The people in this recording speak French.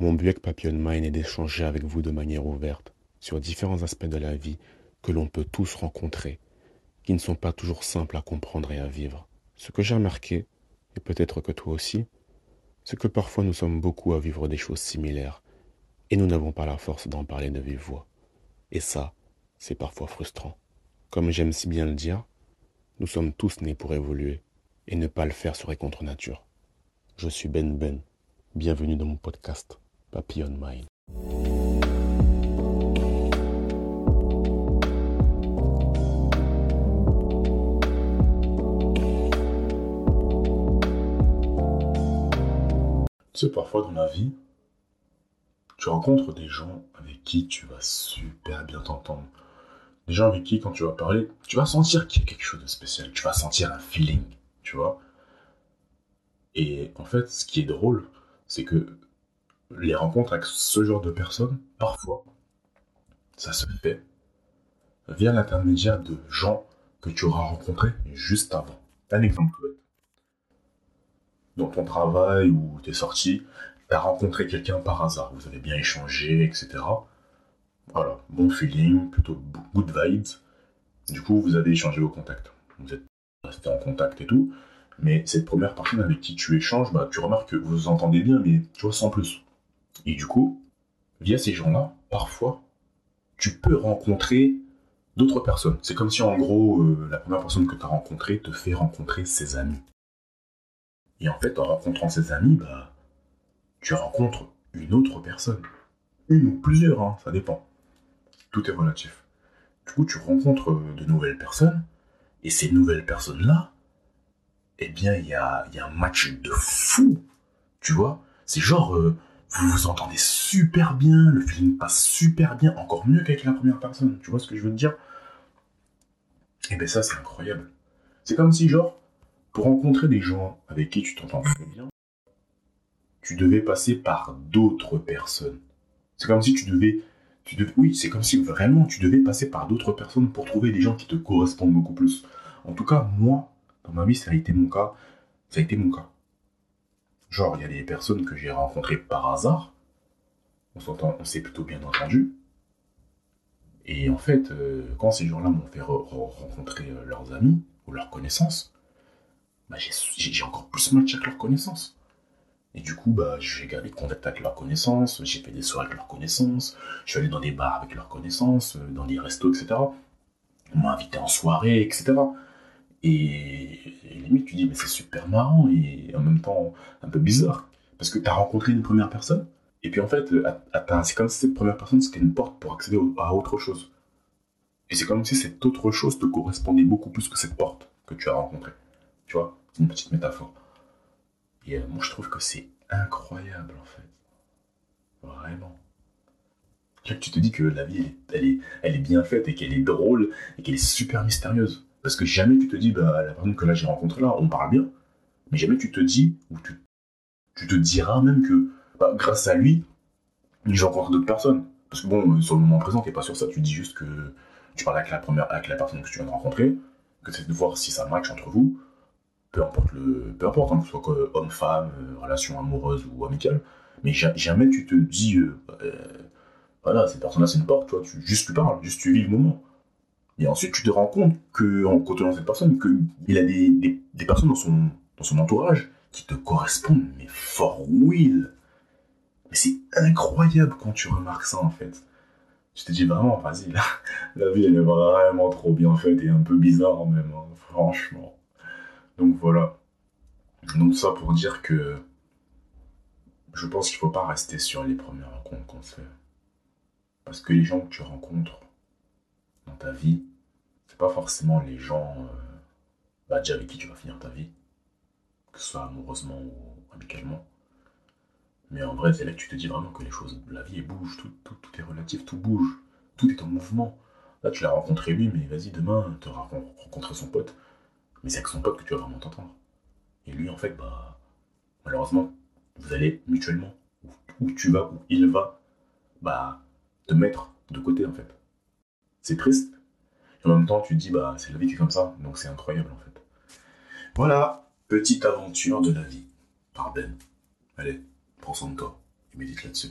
Mon but avec Papillon Mind est d'échanger avec vous de manière ouverte sur différents aspects de la vie que l'on peut tous rencontrer, qui ne sont pas toujours simples à comprendre et à vivre. Ce que j'ai remarqué, et peut-être que toi aussi, c'est que parfois nous sommes beaucoup à vivre des choses similaires, et nous n'avons pas la force d'en parler de vive voix. Et ça, c'est parfois frustrant. Comme j'aime si bien le dire, nous sommes tous nés pour évoluer, et ne pas le faire serait contre nature. Je suis Ben Ben. Bienvenue dans mon podcast Papillon Mind. Tu sais, parfois dans la vie, tu rencontres des gens avec qui tu vas super bien t'entendre. Des gens avec qui, quand tu vas parler, tu vas sentir qu'il y a quelque chose de spécial. Tu vas sentir un feeling, tu vois. Et en fait, ce qui est drôle, c'est que les rencontres avec ce genre de personnes, parfois, ça se fait via l'intermédiaire de gens que tu auras rencontrés juste avant. Un exemple Dans ton travail ou es sorti, tu as rencontré quelqu'un par hasard, vous avez bien échangé, etc. Voilà, bon feeling, plutôt good vibes. Du coup, vous avez échangé vos contacts. Vous êtes resté en contact et tout. Mais cette première personne avec qui tu échanges, bah, tu remarques que vous vous entendez bien, mais tu vois sans plus. Et du coup, via ces gens-là, parfois, tu peux rencontrer d'autres personnes. C'est comme si en gros, euh, la première personne que tu as rencontrée te fait rencontrer ses amis. Et en fait, en rencontrant ses amis, bah, tu rencontres une autre personne. Une ou plusieurs, hein, ça dépend. Tout est relatif. Du coup, tu rencontres de nouvelles personnes, et ces nouvelles personnes-là, eh bien, il y a, un match de fou. Tu vois C'est genre, euh, vous vous entendez super bien, le film passe super bien, encore mieux qu'avec la première personne. Tu vois ce que je veux te dire? Et eh bien ça, c'est incroyable. C'est comme si, genre, pour rencontrer des gens avec qui tu t'entends très bien, tu devais passer par d'autres personnes. C'est comme si tu devais, tu devais, oui, c'est comme si vraiment tu devais passer par d'autres personnes pour trouver des gens qui te correspondent beaucoup plus. En tout cas, moi, dans ma vie, ça a été mon cas. Ça a été mon cas. Genre, il y a des personnes que j'ai rencontrées par hasard. On s'est plutôt bien entendu. Et en fait, euh, quand ces gens-là m'ont fait rencontrer euh, leurs amis ou leurs connaissances, bah, j'ai encore plus match avec leurs connaissances. Et du coup, bah, j'ai gardé contact avec leurs connaissances, j'ai fait des soirées avec leurs connaissances, je suis allé dans des bars avec leurs connaissances, euh, dans des restos, etc. On m'a invité en soirée, etc. Et, limite, tu dis, mais c'est super marrant et en même temps un peu bizarre. Parce que tu as rencontré une première personne, et puis en fait, c'est comme si cette première personne, c'était une porte pour accéder à autre chose. Et c'est comme si cette autre chose te correspondait beaucoup plus que cette porte que tu as rencontrée. Tu vois C'est une petite métaphore. Et euh, moi, je trouve que c'est incroyable, en fait. Vraiment. Tu te dis que la vie, elle est, elle est bien faite et qu'elle est drôle et qu'elle est super mystérieuse. Parce que jamais tu te dis, bah, la personne que là j'ai rencontrée là, on parle bien. Mais jamais tu te dis, ou tu, tu te diras même que bah, grâce à lui, j'ai rencontré d'autres personnes. Parce que bon, sur le moment présent, t'es pas sur ça, tu dis juste que tu parles avec la première, avec la personne que tu viens de rencontrer, que c'est de voir si ça match entre vous, peu importe le, peu importe, hein, que ce soit homme-femme, euh, relation amoureuse ou amicale, mais jamais tu te dis, euh, euh, voilà, cette personne-là c'est une porte, tu vois, tu, juste tu parles, juste tu vis le moment. Et ensuite, tu te rends compte que, en côtoyant cette personne, qu'il a des, des, personnes dans son, dans son entourage qui te correspondent, mais for will. Mais c'est incroyable quand tu remarques ça, en fait. Je te dis vraiment, vas-y, là, la vie, elle est vraiment trop bien faite et un peu bizarre, même, hein, franchement. Donc voilà. Donc ça pour dire que je pense qu'il faut pas rester sur les premières rencontres qu'on se fait. Parce que les gens que tu rencontres, dans ta vie, c'est pas forcément les gens euh, bah, déjà avec qui tu vas finir ta vie, que ce soit amoureusement ou amicalement. Mais en vrai, c'est là que tu te dis vraiment que les choses, la vie, bouge, tout, tout, tout, est relatif, tout bouge, tout est en mouvement. Là, tu l'as rencontré lui, mais vas-y, demain, tu auras rencontré son pote. Mais c'est avec son pote que tu vas vraiment t'entendre. Et lui, en fait, bah, malheureusement, vous allez mutuellement, où tu vas, où il va, bah, te mettre de côté, en fait. C'est triste. En même temps, tu te dis, bah, c'est la vie qui est comme ça. Donc c'est incroyable, en fait. Voilà, petite aventure de la vie. Par Ben. Allez, prends soin de toi. et médite là-dessus.